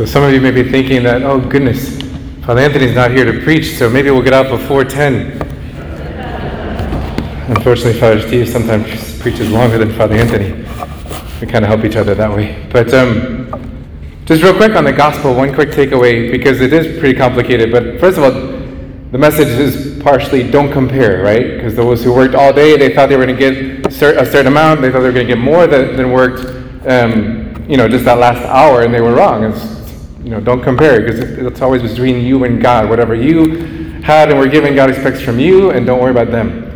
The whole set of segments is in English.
So some of you may be thinking that, oh goodness, Father Anthony's not here to preach, so maybe we'll get out before 10. Unfortunately, Father Steve sometimes preaches longer than Father Anthony. We kind of help each other that way. But um, just real quick on the gospel, one quick takeaway, because it is pretty complicated. But first of all, the message is partially don't compare, right? Because those who worked all day, they thought they were going to get a certain amount. They thought they were going to get more than, than worked, um, you know, just that last hour, and they were wrong. It's, you know, don't compare because it's always between you and God. Whatever you had and were given, God expects from you, and don't worry about them.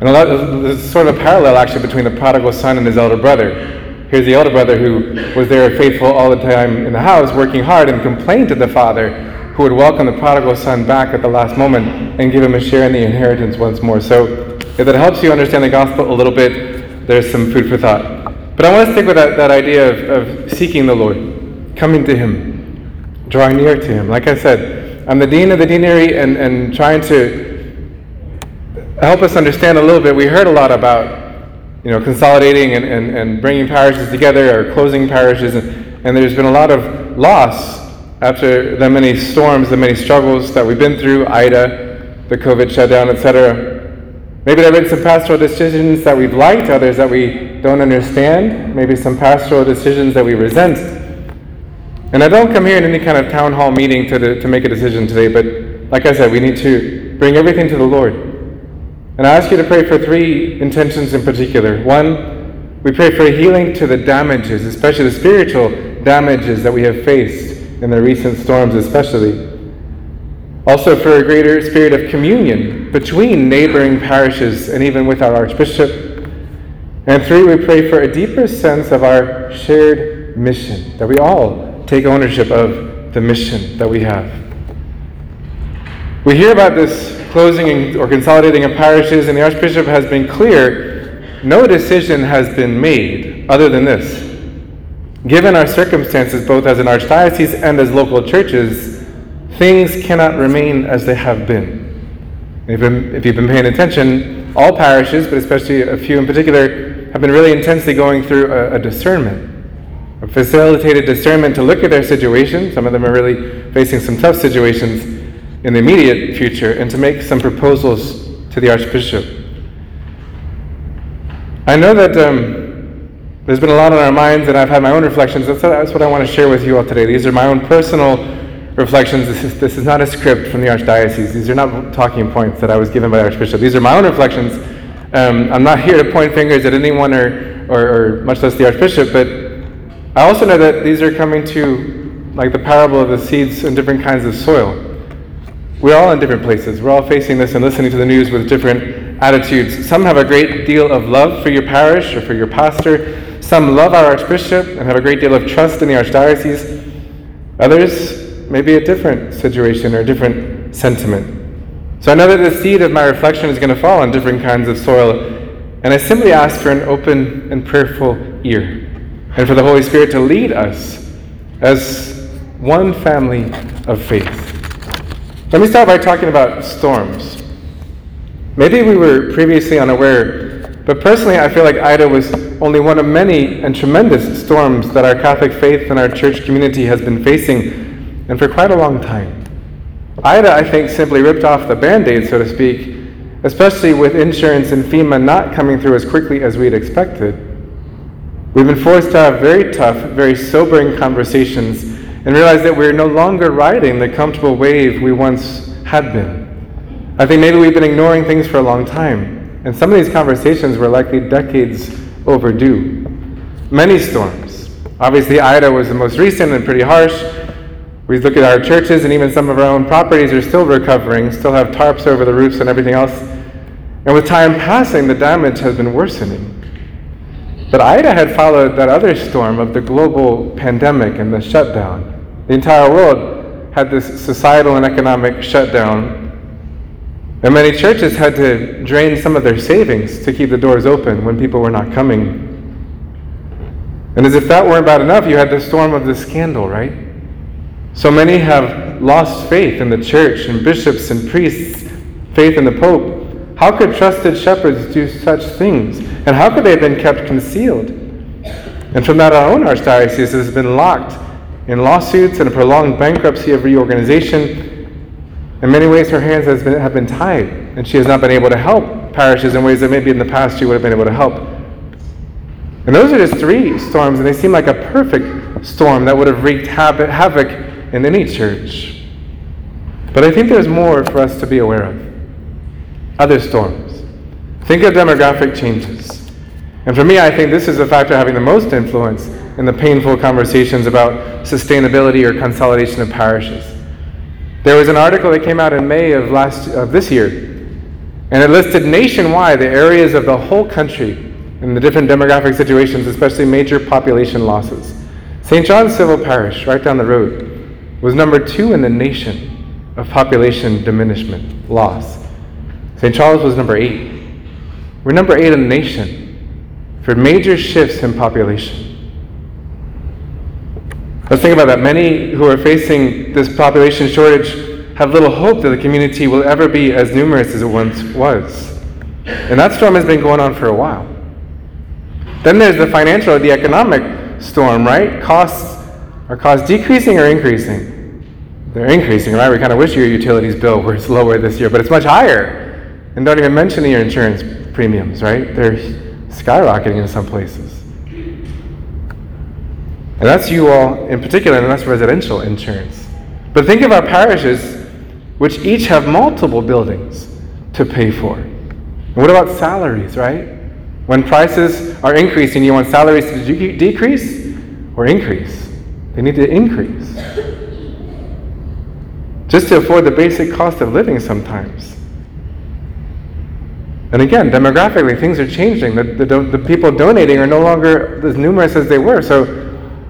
And a lot, there's sort of a parallel actually between the prodigal son and his elder brother. Here's the elder brother who was there faithful all the time in the house, working hard, and complained to the father, who would welcome the prodigal son back at the last moment and give him a share in the inheritance once more. So, if that helps you understand the gospel a little bit, there's some food for thought. But I want to stick with that, that idea of, of seeking the Lord, coming to Him, drawing near to Him. Like I said, I'm the dean of the deanery and, and trying to help us understand a little bit. We heard a lot about you know, consolidating and, and, and bringing parishes together or closing parishes, and, and there's been a lot of loss after the many storms, the many struggles that we've been through, Ida, the COVID shutdown, etc. Maybe there have been some pastoral decisions that we've liked, others that we don't understand, maybe some pastoral decisions that we resent. And I don't come here in any kind of town hall meeting to, to make a decision today, but like I said, we need to bring everything to the Lord. And I ask you to pray for three intentions in particular. One, we pray for healing to the damages, especially the spiritual damages that we have faced in the recent storms, especially. Also, for a greater spirit of communion between neighboring parishes and even with our Archbishop. And three, we pray for a deeper sense of our shared mission, that we all take ownership of the mission that we have. We hear about this closing or consolidating of parishes, and the Archbishop has been clear no decision has been made other than this. Given our circumstances, both as an archdiocese and as local churches, things cannot remain as they have been. If, if you've been paying attention, all parishes, but especially a few in particular, have been really intensely going through a, a discernment, a facilitated discernment to look at their situation. Some of them are really facing some tough situations in the immediate future and to make some proposals to the Archbishop. I know that um, there's been a lot on our minds, and I've had my own reflections. That's, that's what I want to share with you all today. These are my own personal reflections. This is, this is not a script from the Archdiocese. These are not talking points that I was given by the Archbishop. These are my own reflections. Um, I'm not here to point fingers at anyone or, or, or much less the Archbishop, but I also know that these are coming to like the parable of the seeds in different kinds of soil. We're all in different places. We're all facing this and listening to the news with different attitudes. Some have a great deal of love for your parish or for your pastor. Some love our archbishop and have a great deal of trust in the archdiocese. Others may be a different situation or a different sentiment. So I know that the seed of my reflection is going to fall on different kinds of soil, and I simply ask for an open and prayerful ear, and for the Holy Spirit to lead us as one family of faith. Let me start by talking about storms. Maybe we were previously unaware, but personally, I feel like Ida was only one of many and tremendous storms that our Catholic faith and our church community has been facing, and for quite a long time. Ida, I think, simply ripped off the band aid, so to speak, especially with insurance and FEMA not coming through as quickly as we had expected. We've been forced to have very tough, very sobering conversations and realize that we're no longer riding the comfortable wave we once had been. I think maybe we've been ignoring things for a long time, and some of these conversations were likely decades overdue. Many storms. Obviously, Ida was the most recent and pretty harsh. We look at our churches, and even some of our own properties are still recovering, still have tarps over the roofs and everything else. And with time passing, the damage has been worsening. But Ida had followed that other storm of the global pandemic and the shutdown. The entire world had this societal and economic shutdown. And many churches had to drain some of their savings to keep the doors open when people were not coming. And as if that weren't bad enough, you had the storm of the scandal, right? So many have lost faith in the church and bishops and priests, faith in the Pope. How could trusted shepherds do such things? And how could they have been kept concealed? And from that, our own archdiocese has been locked in lawsuits and a prolonged bankruptcy of reorganization. In many ways, her hands been, have been tied, and she has not been able to help parishes in ways that maybe in the past she would have been able to help. And those are just three storms, and they seem like a perfect storm that would have wreaked havoc in any church. But I think there's more for us to be aware of. Other storms. Think of demographic changes. And for me, I think this is the factor having the most influence in the painful conversations about sustainability or consolidation of parishes. There was an article that came out in May of last of this year, and it listed nationwide the areas of the whole country in the different demographic situations, especially major population losses. St. John's Civil Parish, right down the road, was number two in the nation of population diminishment, loss. St. Charles was number eight. We're number eight in the nation for major shifts in population. Let's think about that. Many who are facing this population shortage have little hope that the community will ever be as numerous as it once was. And that storm has been going on for a while. Then there's the financial the economic storm, right? Costs are costs decreasing or increasing? They're increasing, right? We kind of wish your utilities bill was lower this year, but it's much higher. And don't even mention your insurance premiums, right? They're skyrocketing in some places. And that's you all in particular, and that's residential insurance. But think of our parishes, which each have multiple buildings to pay for. And what about salaries, right? When prices are increasing, you want salaries to de- decrease or increase? They need to increase just to afford the basic cost of living sometimes. And again, demographically, things are changing. The, the, the people donating are no longer as numerous as they were. So,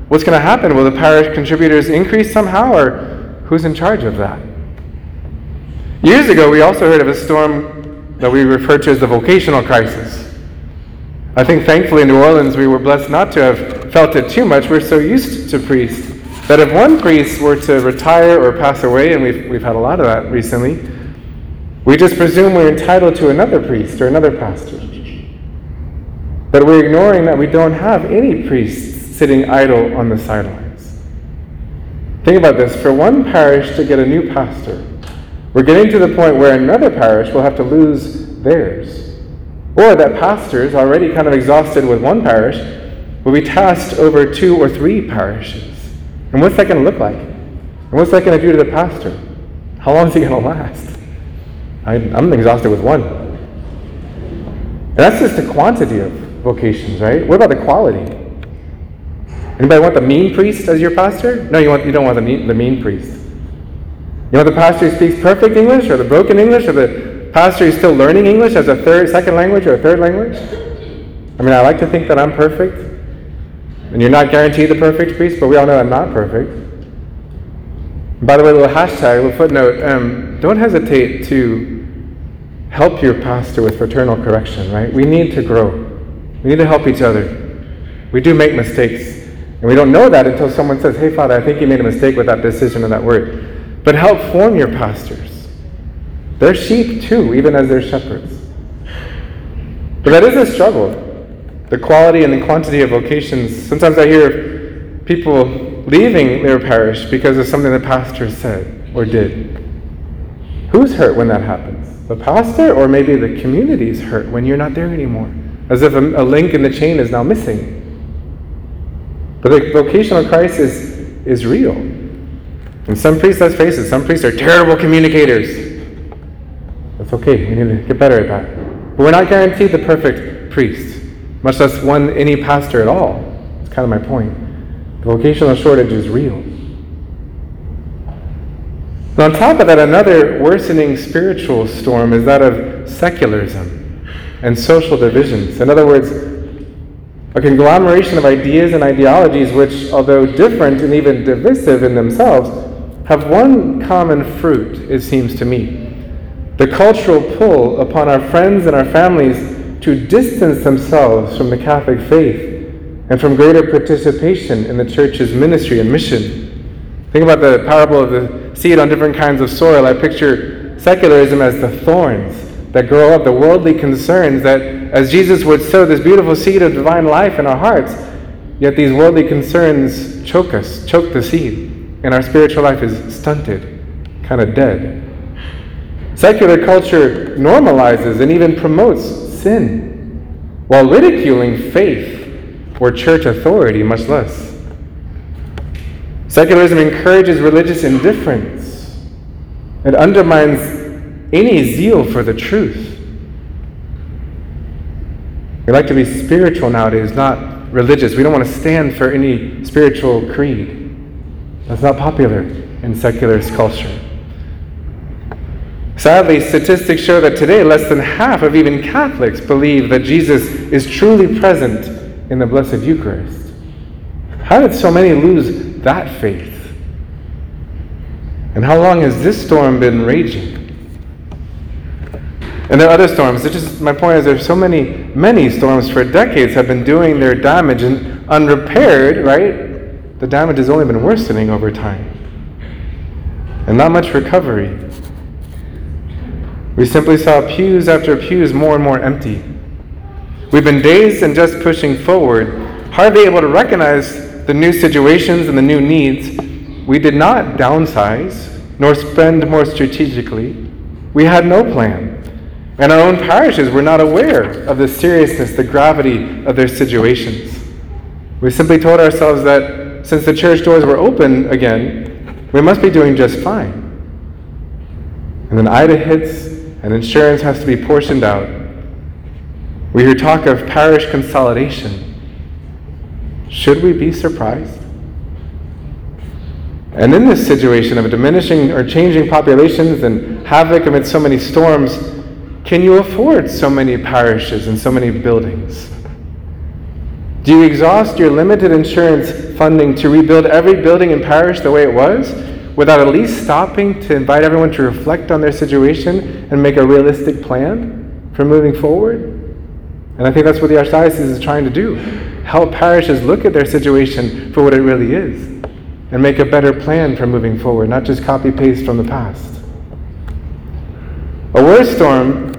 what's going to happen? Will the parish contributors increase somehow, or who's in charge of that? Years ago, we also heard of a storm that we refer to as the vocational crisis. I think thankfully in New Orleans, we were blessed not to have felt it too much. We're so used to priests that if one priest were to retire or pass away, and we've, we've had a lot of that recently, we just presume we're entitled to another priest or another pastor. But we're ignoring that we don't have any priests sitting idle on the sidelines. Think about this for one parish to get a new pastor, we're getting to the point where another parish will have to lose theirs. Or that pastors, already kind of exhausted with one parish, will be tasked over two or three parishes. And what's that going to look like? And what's that going to do to the pastor? How long is he going to last? I, am exhausted with one. And that's just the quantity of vocations, right? What about the quality? Anybody want the mean priest as your pastor? No, you, want, you don't want the mean, the mean priest. You want the pastor who speaks perfect English or the broken English or the pastor who's still learning English as a third, second language or a third language? I mean, I like to think that I'm perfect. And you're not guaranteed the perfect priest, but we all know I'm not perfect. By the way, little hashtag, little footnote um, don't hesitate to help your pastor with fraternal correction, right? We need to grow, we need to help each other. We do make mistakes. And we don't know that until someone says, Hey, Father, I think you made a mistake with that decision or that word. But help form your pastors. They're sheep too, even as they're shepherds. But that is a struggle the quality and the quantity of vocations. Sometimes I hear people leaving their parish because of something the pastor said or did. Who's hurt when that happens? The pastor or maybe the community's hurt when you're not there anymore? As if a, a link in the chain is now missing. But the vocational crisis is real. And some priests, let's face it, some priests are terrible communicators. That's okay, we need to get better at that. But we're not guaranteed the perfect priest much less one any pastor at all. That's kind of my point. The vocational shortage is real. And on top of that, another worsening spiritual storm is that of secularism and social divisions. In other words, a conglomeration of ideas and ideologies which, although different and even divisive in themselves, have one common fruit, it seems to me. The cultural pull upon our friends and our families to distance themselves from the Catholic faith and from greater participation in the church's ministry and mission. Think about the parable of the seed on different kinds of soil. I picture secularism as the thorns that grow up, the worldly concerns that as Jesus would sow this beautiful seed of divine life in our hearts, Yet these worldly concerns choke us, choke the seed, and our spiritual life is stunted, kind of dead. Secular culture normalizes and even promotes sin, while ridiculing faith or church authority, much less. Secularism encourages religious indifference. It undermines any zeal for the truth. We like to be spiritual nowadays, not religious. We don't want to stand for any spiritual creed. That's not popular in secularist culture. Sadly, statistics show that today less than half of even Catholics believe that Jesus is truly present in the Blessed Eucharist. How did so many lose that faith? And how long has this storm been raging? And there are other storms. It's just my point is there's so many, many storms for decades have been doing their damage and unrepaired, right? The damage has only been worsening over time. And not much recovery. We simply saw pews after pews more and more empty. We've been dazed and just pushing forward, hardly able to recognize the new situations and the new needs. We did not downsize nor spend more strategically. We had no plan. And our own parishes were not aware of the seriousness, the gravity of their situations. We simply told ourselves that since the church doors were open again, we must be doing just fine. And then Ida hits, and insurance has to be portioned out. We hear talk of parish consolidation. Should we be surprised? And in this situation of diminishing or changing populations and havoc amidst so many storms, can you afford so many parishes and so many buildings? Do you exhaust your limited insurance funding to rebuild every building and parish the way it was? Without at least stopping to invite everyone to reflect on their situation and make a realistic plan for moving forward? And I think that's what the Archdiocese is trying to do help parishes look at their situation for what it really is and make a better plan for moving forward, not just copy paste from the past. A worse storm,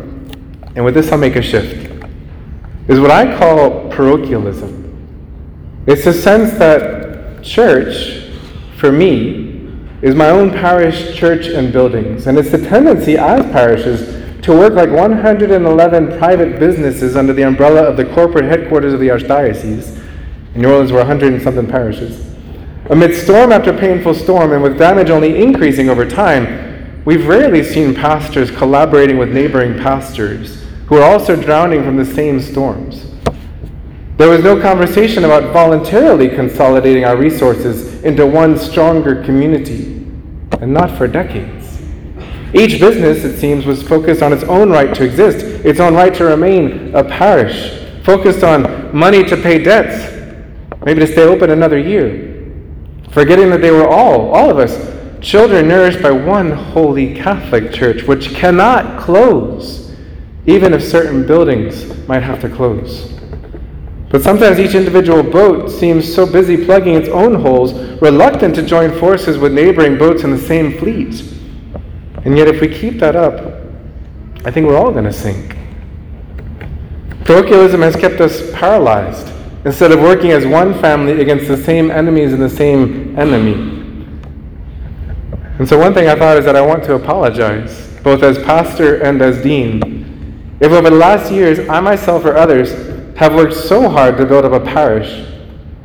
and with this I'll make a shift, is what I call parochialism. It's a sense that church, for me, is my own parish, church, and buildings. And it's the tendency as parishes to work like 111 private businesses under the umbrella of the corporate headquarters of the Archdiocese. In New Orleans, were 100 and something parishes. Amid storm after painful storm, and with damage only increasing over time, we've rarely seen pastors collaborating with neighboring pastors who are also drowning from the same storms. There was no conversation about voluntarily consolidating our resources into one stronger community, and not for decades. Each business, it seems, was focused on its own right to exist, its own right to remain a parish, focused on money to pay debts, maybe to stay open another year, forgetting that they were all, all of us, children nourished by one holy Catholic Church, which cannot close, even if certain buildings might have to close. But sometimes each individual boat seems so busy plugging its own holes, reluctant to join forces with neighboring boats in the same fleet. And yet, if we keep that up, I think we're all going to sink. Parochialism has kept us paralyzed instead of working as one family against the same enemies and the same enemy. And so, one thing I thought is that I want to apologize, both as pastor and as dean. If over the last years, I myself or others have worked so hard to build up a parish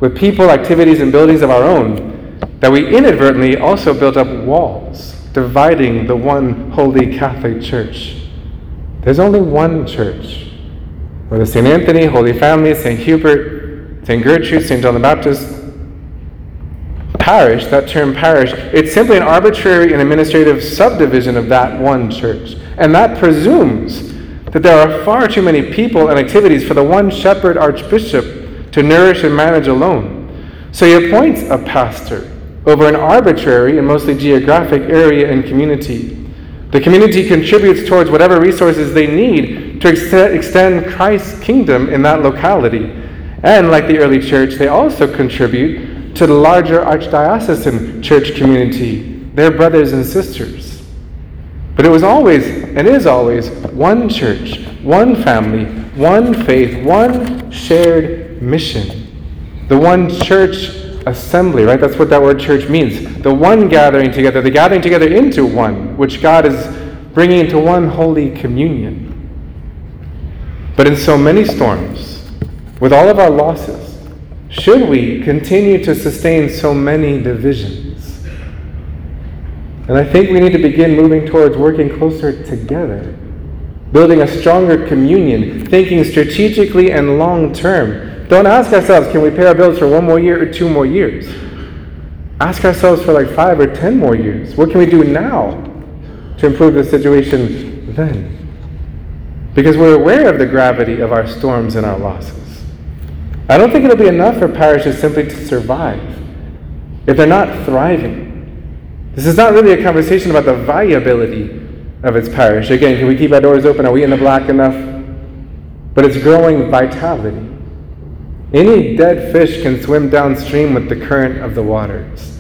with people, activities, and buildings of our own that we inadvertently also built up walls dividing the one holy Catholic Church. There's only one church. Whether St. Anthony, Holy Family, St. Hubert, St. Gertrude, St. John the Baptist, parish, that term parish, it's simply an arbitrary and administrative subdivision of that one church. And that presumes that there are far too many people and activities for the one shepherd archbishop to nourish and manage alone. So he appoints a pastor over an arbitrary and mostly geographic area and community. The community contributes towards whatever resources they need to ex- extend Christ's kingdom in that locality. And like the early church, they also contribute to the larger archdiocesan church community, their brothers and sisters. But it was always, and is always, one church, one family, one faith, one shared mission. The one church assembly, right? That's what that word church means. The one gathering together, the gathering together into one, which God is bringing into one holy communion. But in so many storms, with all of our losses, should we continue to sustain so many divisions? And I think we need to begin moving towards working closer together, building a stronger communion, thinking strategically and long term. Don't ask ourselves, can we pay our bills for one more year or two more years? Ask ourselves for like five or ten more years. What can we do now to improve the situation then? Because we're aware of the gravity of our storms and our losses. I don't think it'll be enough for parishes simply to survive if they're not thriving. This is not really a conversation about the viability of its parish. Again, can we keep our doors open? Are we in the black enough? But it's growing vitality. Any dead fish can swim downstream with the current of the waters.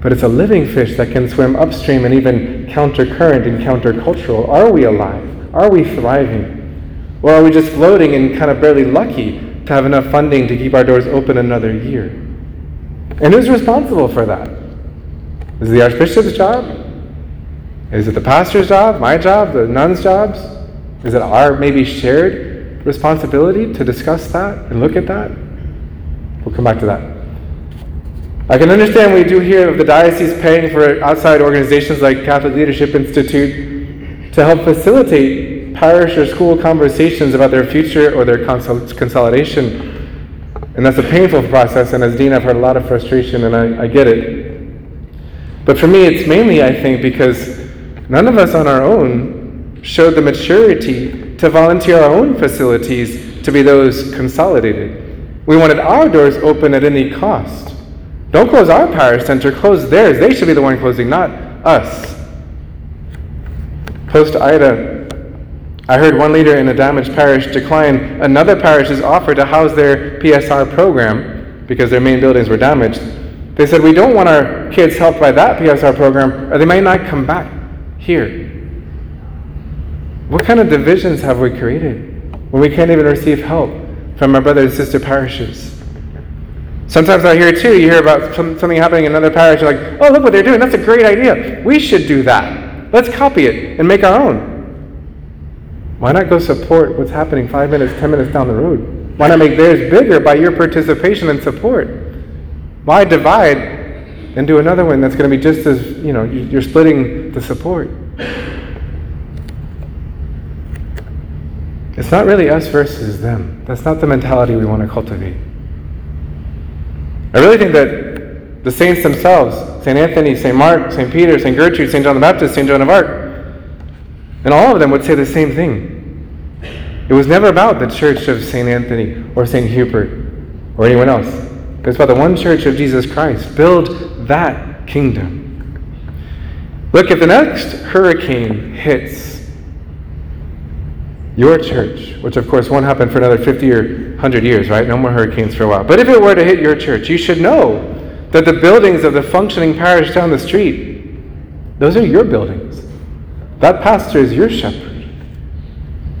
But it's a living fish that can swim upstream and even countercurrent and countercultural. Are we alive? Are we thriving? Or are we just floating and kind of barely lucky to have enough funding to keep our doors open another year? And who's responsible for that? Is it the Archbishop's job? Is it the pastor's job? My job? The nuns' jobs? Is it our maybe shared responsibility to discuss that and look at that? We'll come back to that. I can understand we do hear of the diocese paying for outside organizations like Catholic Leadership Institute to help facilitate parish or school conversations about their future or their consolidation. And that's a painful process, and as dean, I've heard a lot of frustration, and I, I get it. But for me, it's mainly, I think, because none of us on our own showed the maturity to volunteer our own facilities to be those consolidated. We wanted our doors open at any cost. Don't close our parish center, close theirs. They should be the one closing, not us. Post Ida, I heard one leader in a damaged parish decline another parish's offer to house their PSR program because their main buildings were damaged. They said, We don't want our kids helped by that PSR program, or they might not come back here. What kind of divisions have we created when we can't even receive help from our brother and sister parishes? Sometimes I hear too, you hear about something happening in another parish, you're like, oh, look what they're doing. That's a great idea. We should do that. Let's copy it and make our own. Why not go support what's happening five minutes, ten minutes down the road? Why not make theirs bigger by your participation and support? Why divide and do another one that's going to be just as, you know, you're splitting the support? It's not really us versus them. That's not the mentality we want to cultivate. I really think that the saints themselves, St. Anthony, St. Mark, St. Peter, St. Gertrude, St. John the Baptist, St. Joan of Arc, and all of them would say the same thing. It was never about the church of St. Anthony or St. Hubert or anyone else. It was about the one church of Jesus Christ. Build that kingdom. Look, if the next hurricane hits your church, which of course won't happen for another 50 or 100 years, right? No more hurricanes for a while. But if it were to hit your church, you should know that the buildings of the functioning parish down the street, those are your buildings. That pastor is your shepherd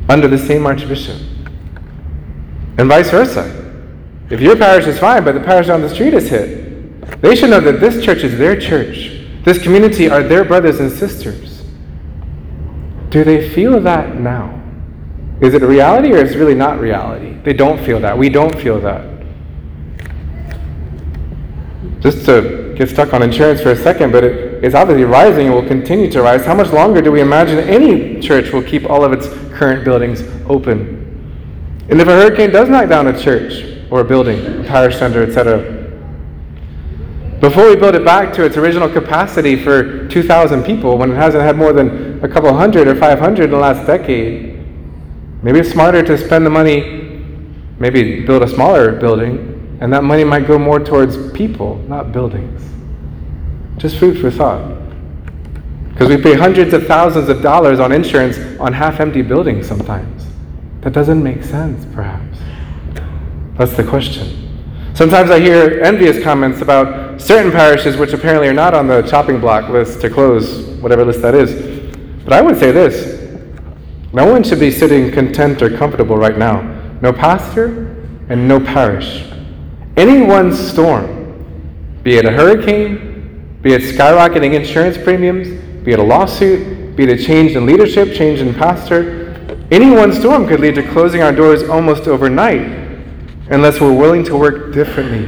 under the same archbishop. And vice versa. If your parish is fine, but the parish down the street is hit, they should know that this church is their church. This community are their brothers and sisters. Do they feel that now? Is it a reality or is it really not reality? They don't feel that. We don't feel that. Just to get stuck on insurance for a second, but it, it's obviously rising and will continue to rise. How much longer do we imagine any church will keep all of its current buildings open? And if a hurricane does knock down a church or a building, a parish center, etc., before we build it back to its original capacity for 2,000 people, when it hasn't had more than a couple hundred or 500 in the last decade, Maybe it's smarter to spend the money, maybe build a smaller building, and that money might go more towards people, not buildings. Just food for thought. Because we pay hundreds of thousands of dollars on insurance on half empty buildings sometimes. That doesn't make sense, perhaps. That's the question. Sometimes I hear envious comments about certain parishes which apparently are not on the chopping block list to close, whatever list that is. But I would say this no one should be sitting content or comfortable right now. No pastor and no parish. Any one storm, be it a hurricane, be it skyrocketing insurance premiums, be it a lawsuit, be it a change in leadership, change in pastor, any one storm could lead to closing our doors almost overnight unless we're willing to work differently,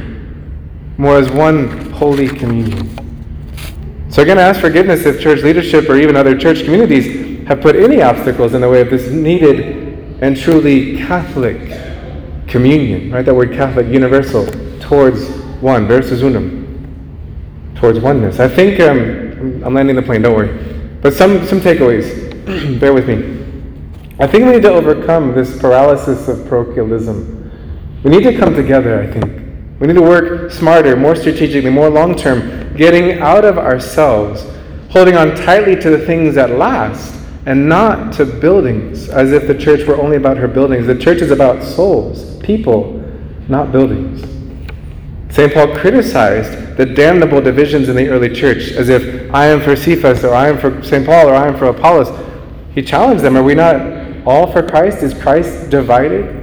more as one holy communion. So, again, I ask forgiveness if church leadership or even other church communities have put any obstacles in the way of this needed and truly Catholic communion, right? That word Catholic, universal, towards one, versus unum, towards oneness. I think um, I'm landing the plane, don't worry. But some, some takeaways, bear with me. I think we need to overcome this paralysis of parochialism. We need to come together, I think. We need to work smarter, more strategically, more long term, getting out of ourselves, holding on tightly to the things that last, and not to buildings, as if the church were only about her buildings. The church is about souls, people, not buildings. St. Paul criticized the damnable divisions in the early church, as if I am for Cephas, or I am for St. Paul, or I am for Apollos. He challenged them Are we not all for Christ? Is Christ divided?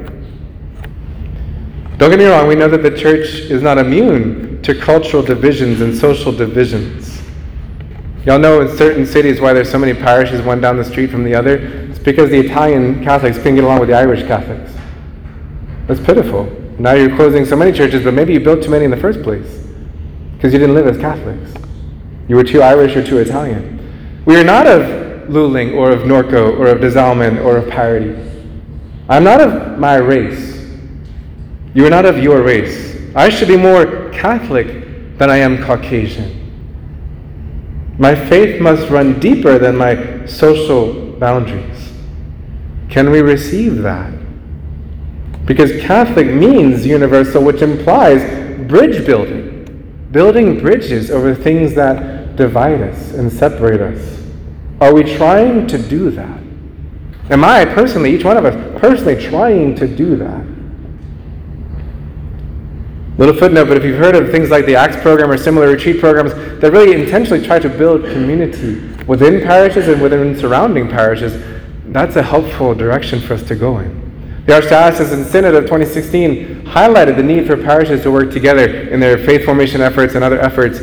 Don't get me wrong, we know that the church is not immune to cultural divisions and social divisions. Y'all know in certain cities why there's so many parishes one down the street from the other? It's because the Italian Catholics couldn't get along with the Irish Catholics. That's pitiful. Now you're closing so many churches, but maybe you built too many in the first place because you didn't live as Catholics. You were too Irish or too Italian. We are not of Luling or of Norco or of Des Allemands or of Paradis. I'm not of my race. You are not of your race. I should be more Catholic than I am Caucasian. My faith must run deeper than my social boundaries. Can we receive that? Because Catholic means universal, which implies bridge building, building bridges over things that divide us and separate us. Are we trying to do that? Am I personally, each one of us, personally trying to do that? Little footnote, but if you've heard of things like the ACTS program or similar retreat programs that really intentionally try to build community within parishes and within surrounding parishes, that's a helpful direction for us to go in. The Archdiocesan Synod of 2016 highlighted the need for parishes to work together in their faith formation efforts and other efforts.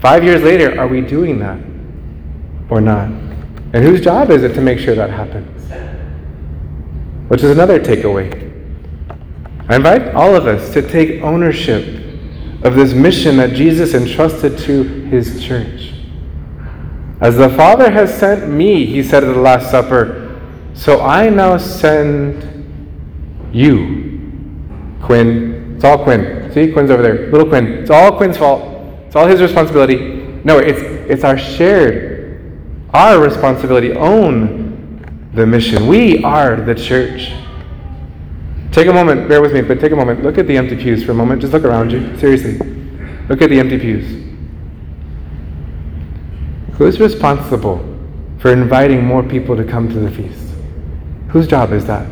Five years later, are we doing that or not? And whose job is it to make sure that happens? Which is another takeaway. I invite all of us to take ownership of this mission that Jesus entrusted to his church. As the Father has sent me, he said at the Last Supper, so I now send you. Quinn. It's all Quinn. See, Quinn's over there. Little Quinn. It's all Quinn's fault. It's all his responsibility. No, it's, it's our shared, our responsibility. Own the mission. We are the church. Take a moment, bear with me, but take a moment. Look at the empty pews for a moment. Just look around you. Seriously. Look at the empty pews. Who's responsible for inviting more people to come to the feast? Whose job is that?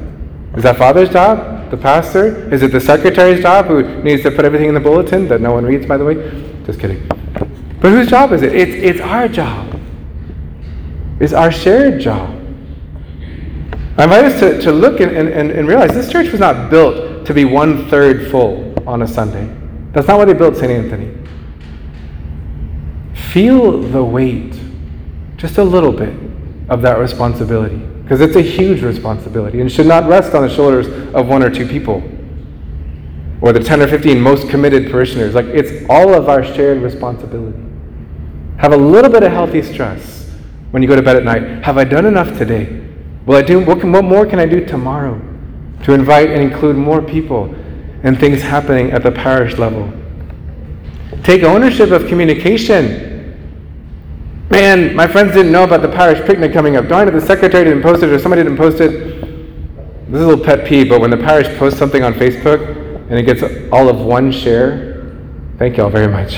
Is that father's job? The pastor? Is it the secretary's job who needs to put everything in the bulletin that no one reads, by the way? Just kidding. But whose job is it? It's, it's our job. It's our shared job. I invite us to, to look and, and, and realize this church was not built to be one third full on a Sunday. That's not why they built St. Anthony. Feel the weight, just a little bit, of that responsibility. Because it's a huge responsibility and should not rest on the shoulders of one or two people or the 10 or 15 most committed parishioners. Like, it's all of our shared responsibility. Have a little bit of healthy stress when you go to bed at night. Have I done enough today? Will I do what, can, what more can I do tomorrow to invite and include more people and things happening at the parish level? Take ownership of communication. Man, my friends didn't know about the parish picnic coming up. Darn it, the secretary didn't post it or somebody didn't post it. This is a little pet peeve, but when the parish posts something on Facebook and it gets all of one share, thank you all very much.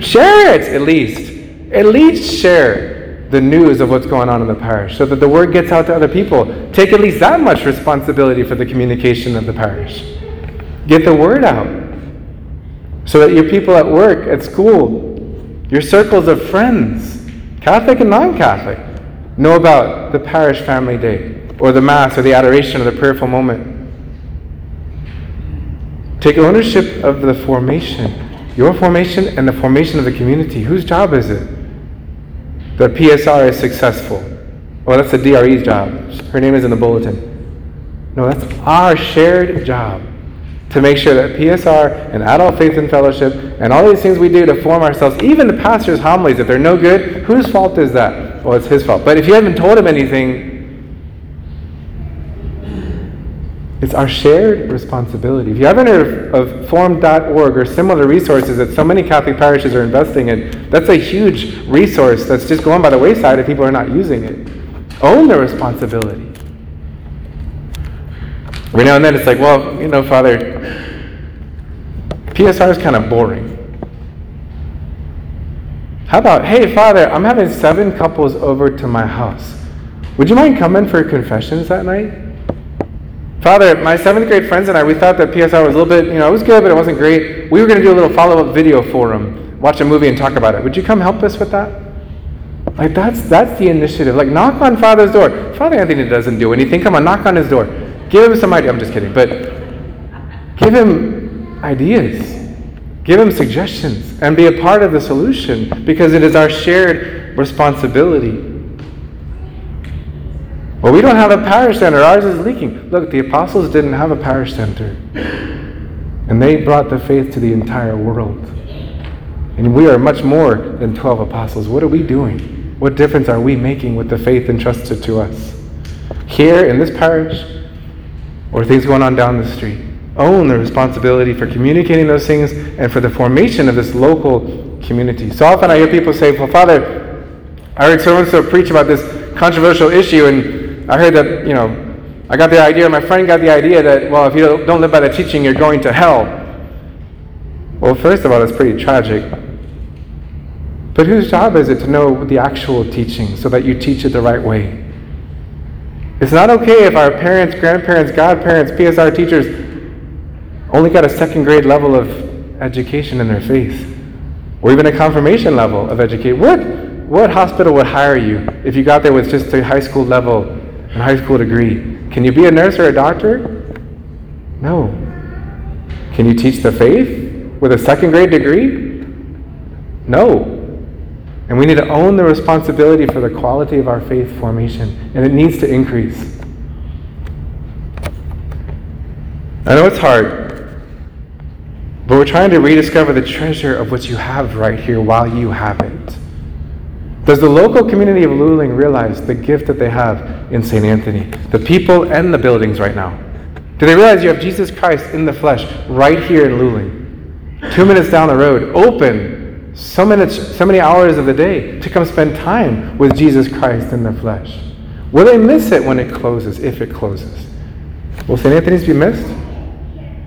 Share it at least. At least share the news of what's going on in the parish so that the word gets out to other people. Take at least that much responsibility for the communication of the parish. Get the word out so that your people at work, at school, your circles of friends, Catholic and non Catholic, know about the parish family day or the Mass or the adoration or the prayerful moment. Take ownership of the formation, your formation and the formation of the community. Whose job is it? The PSR is successful. Well, that's the DRE's job. Her name is in the bulletin. No, that's our shared job to make sure that PSR and Adult Faith and Fellowship and all these things we do to form ourselves, even the pastor's homilies, if they're no good, whose fault is that? Well, it's his fault. But if you haven't told him anything, it's our shared responsibility. If you haven't heard of, of formed.org or similar resources that so many Catholic parishes are investing in, that's a huge resource that's just going by the wayside if people are not using it. Own the responsibility. Every now and then it's like, well, you know, Father, PSR is kind of boring. How about, hey, Father, I'm having seven couples over to my house. Would you mind coming for confessions that night? Father, my seventh grade friends and I, we thought that PSR was a little bit, you know, it was good, but it wasn't great. We were going to do a little follow up video for them, watch a movie and talk about it. Would you come help us with that? Like, that's, that's the initiative. Like, knock on Father's door. Father Anthony doesn't do anything. Come on, knock on his door. Give him some idea. I'm just kidding. But give him ideas. Give him suggestions and be a part of the solution because it is our shared responsibility. Well, we don't have a parish center. Ours is leaking. Look, the apostles didn't have a parish center. And they brought the faith to the entire world. And we are much more than 12 apostles. What are we doing? What difference are we making with the faith entrusted to us? Here in this parish, or things going on down the street. Own the responsibility for communicating those things and for the formation of this local community. So often I hear people say, Well, Father, I heard so and so preach about this controversial issue, and I heard that, you know, I got the idea, my friend got the idea that, well, if you don't live by the teaching, you're going to hell. Well, first of all, that's pretty tragic. But whose job is it to know the actual teaching so that you teach it the right way? It's not okay if our parents, grandparents, godparents, PSR teachers only got a second grade level of education in their faith, or even a confirmation level of education. What, what hospital would hire you if you got there with just a high school level and high school degree? Can you be a nurse or a doctor? No. Can you teach the faith with a second grade degree? No. And we need to own the responsibility for the quality of our faith formation, and it needs to increase. I know it's hard, but we're trying to rediscover the treasure of what you have right here while you have it. Does the local community of Luling realize the gift that they have in St. Anthony? The people and the buildings right now. Do they realize you have Jesus Christ in the flesh right here in Luling? Two minutes down the road, open so many, so many hours of the day to come spend time with Jesus Christ in the flesh. Will they miss it when it closes, if it closes? Will St. Anthony's be missed?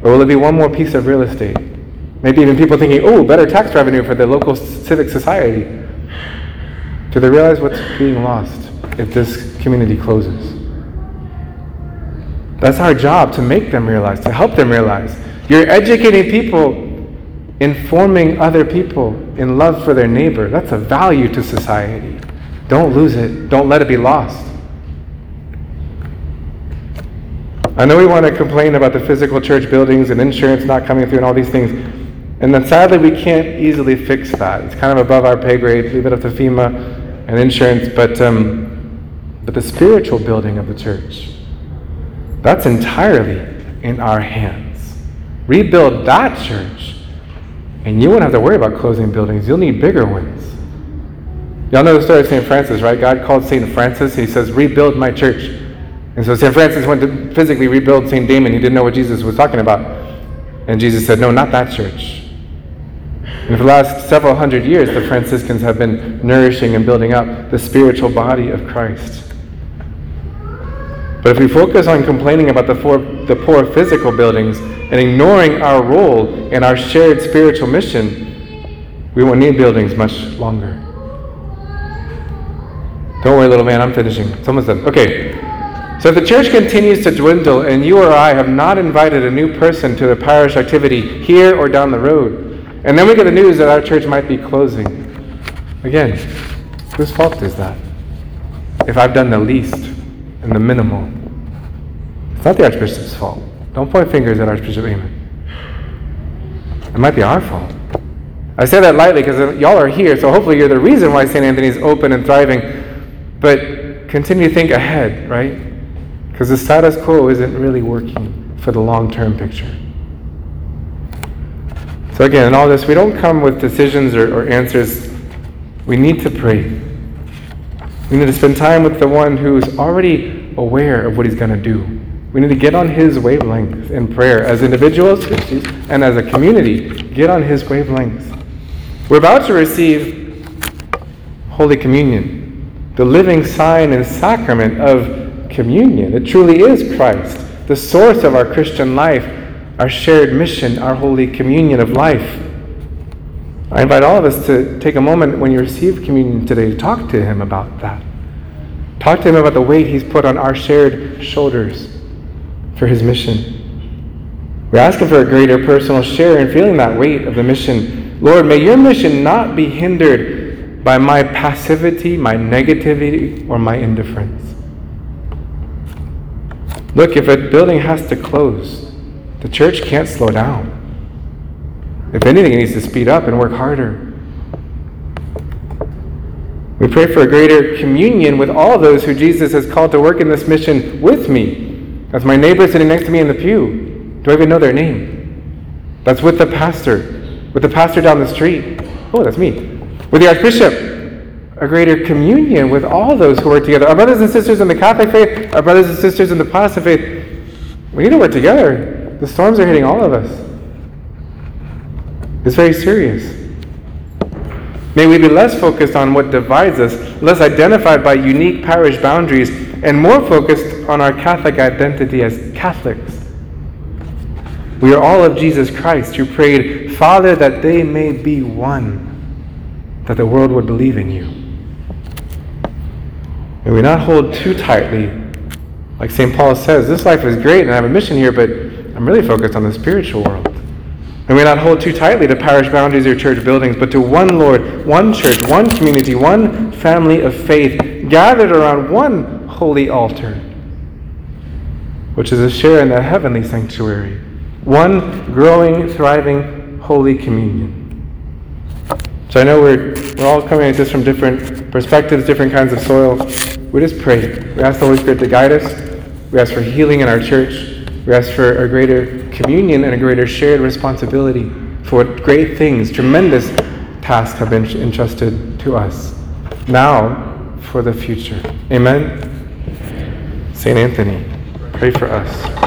Or will it be one more piece of real estate? Maybe even people thinking, oh, better tax revenue for the local civic society. Do they realize what's being lost if this community closes? That's our job to make them realize, to help them realize. You're educating people informing other people in love for their neighbor. That's a value to society. Don't lose it, don't let it be lost. I know we want to complain about the physical church buildings and insurance not coming through and all these things. And then sadly, we can't easily fix that. It's kind of above our pay grade. Leave it up to FEMA and insurance. But, um, but the spiritual building of the church, that's entirely in our hands. Rebuild that church and you won't have to worry about closing buildings. You'll need bigger ones. Y'all know the story of St. Francis, right? God called St. Francis. He says, Rebuild my church. And so St. Francis went to physically rebuild St. Damien. He didn't know what Jesus was talking about. And Jesus said, No, not that church. And for the last several hundred years, the Franciscans have been nourishing and building up the spiritual body of Christ. But if we focus on complaining about the poor, the poor physical buildings, and ignoring our role in our shared spiritual mission, we won't need buildings much longer. Don't worry, little man, I'm finishing. Almost done. Okay. So if the church continues to dwindle and you or I have not invited a new person to the parish activity here or down the road, and then we get the news that our church might be closing, again, whose fault is that? If I've done the least and the minimal, it's not the Archbishop's fault. Don't point fingers at Archbishop Aymond. It might be our fault. I say that lightly because y'all are here, so hopefully you're the reason why St. Anthony's open and thriving. But continue to think ahead, right? Because the status quo isn't really working for the long term picture. So, again, in all this, we don't come with decisions or, or answers. We need to pray. We need to spend time with the one who's already aware of what he's going to do. We need to get on his wavelength in prayer as individuals and as a community. Get on his wavelength. We're about to receive Holy Communion, the living sign and sacrament of communion. It truly is Christ, the source of our Christian life, our shared mission, our Holy Communion of life. I invite all of us to take a moment when you receive communion today to talk to Him about that. Talk to Him about the weight He's put on our shared shoulders for His mission. We're asking for a greater personal share in feeling that weight of the mission Lord, may your mission not be hindered by my passivity, my negativity, or my indifference. Look, if a building has to close, the church can't slow down. If anything, it needs to speed up and work harder. We pray for a greater communion with all those who Jesus has called to work in this mission with me. As my neighbor sitting next to me in the pew. Do I even know their name? That's with the pastor with the pastor down the street. Oh, that's me. With the archbishop, a greater communion with all those who work together. Our brothers and sisters in the Catholic faith, our brothers and sisters in the Protestant faith, we need to work together. The storms are hitting all of us. It's very serious. May we be less focused on what divides us, less identified by unique parish boundaries, and more focused on our Catholic identity as Catholics. We are all of Jesus Christ who prayed, Father, that they may be one, that the world would believe in you. May we not hold too tightly, like St. Paul says, this life is great and I have a mission here, but I'm really focused on the spiritual world. And we not hold too tightly to parish boundaries or church buildings, but to one Lord, one church, one community, one family of faith, gathered around one holy altar, which is a share in the heavenly sanctuary one growing, thriving Holy Communion. So I know we're, we're all coming at this from different perspectives, different kinds of soil. We just pray. We ask the Holy Spirit to guide us. We ask for healing in our church. We ask for a greater communion and a greater shared responsibility for what great things, tremendous tasks have been entrusted to us. Now for the future. Amen. St. Anthony, pray for us.